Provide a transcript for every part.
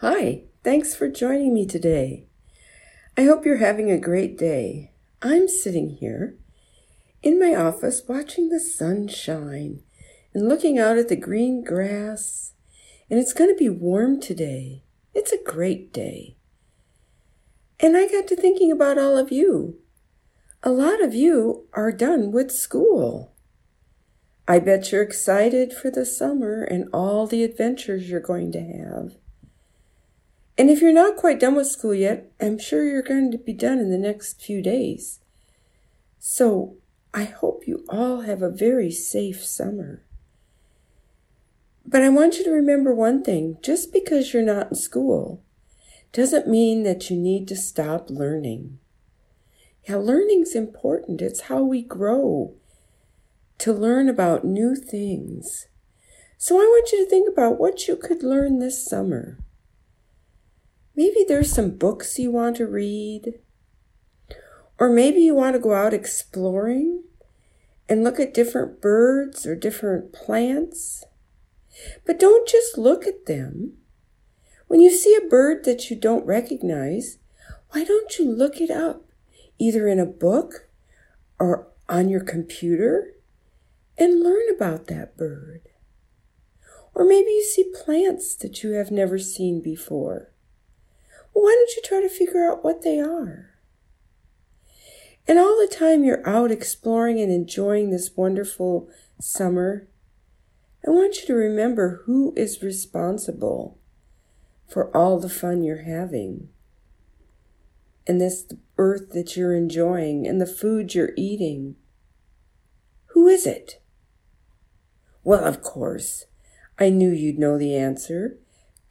Hi, thanks for joining me today. I hope you're having a great day. I'm sitting here in my office watching the sun shine and looking out at the green grass, and it's going to be warm today. It's a great day. And I got to thinking about all of you. A lot of you are done with school. I bet you're excited for the summer and all the adventures you're going to have. And if you're not quite done with school yet, I'm sure you're going to be done in the next few days. So I hope you all have a very safe summer. But I want you to remember one thing just because you're not in school doesn't mean that you need to stop learning. Yeah, learning's important. It's how we grow to learn about new things. So I want you to think about what you could learn this summer. Maybe there's some books you want to read. Or maybe you want to go out exploring and look at different birds or different plants. But don't just look at them. When you see a bird that you don't recognize, why don't you look it up, either in a book or on your computer, and learn about that bird? Or maybe you see plants that you have never seen before why don't you try to figure out what they are? And all the time you're out exploring and enjoying this wonderful summer, I want you to remember who is responsible for all the fun you're having and this earth that you're enjoying and the food you're eating. Who is it? Well, of course, I knew you'd know the answer.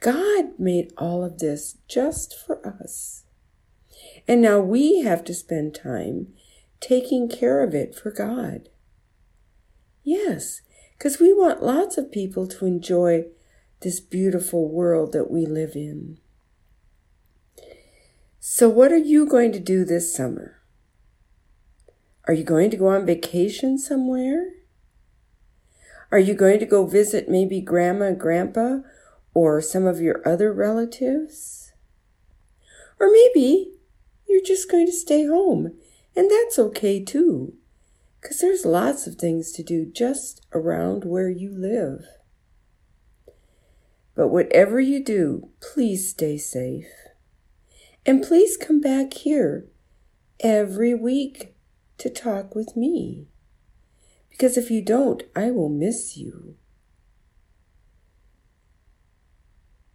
God made all of this just for us. And now we have to spend time taking care of it for God. Yes, because we want lots of people to enjoy this beautiful world that we live in. So, what are you going to do this summer? Are you going to go on vacation somewhere? Are you going to go visit maybe grandma and grandpa or some of your other relatives. Or maybe you're just going to stay home, and that's okay too, because there's lots of things to do just around where you live. But whatever you do, please stay safe. And please come back here every week to talk with me. Because if you don't, I will miss you.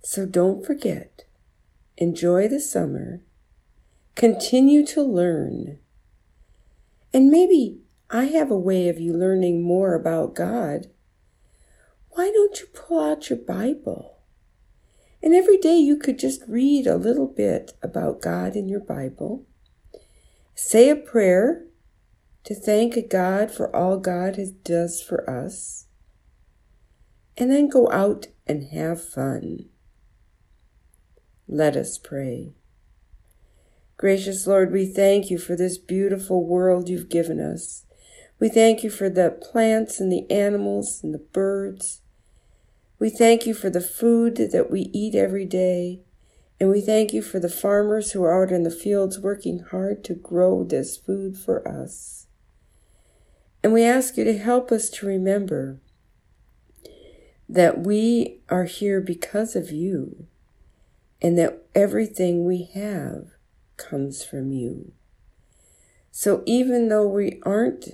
So don't forget, enjoy the summer, continue to learn. And maybe I have a way of you learning more about God. Why don't you pull out your Bible? And every day you could just read a little bit about God in your Bible. Say a prayer to thank God for all God has does for us. And then go out and have fun. Let us pray. Gracious Lord, we thank you for this beautiful world you've given us. We thank you for the plants and the animals and the birds. We thank you for the food that we eat every day. And we thank you for the farmers who are out in the fields working hard to grow this food for us. And we ask you to help us to remember that we are here because of you and that everything we have comes from you. So even though we aren't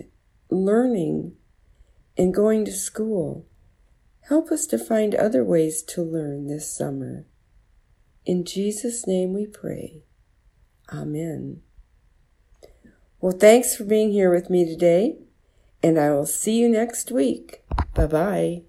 learning and going to school, help us to find other ways to learn this summer. In Jesus' name we pray. Amen. Well, thanks for being here with me today, and I will see you next week. Bye bye.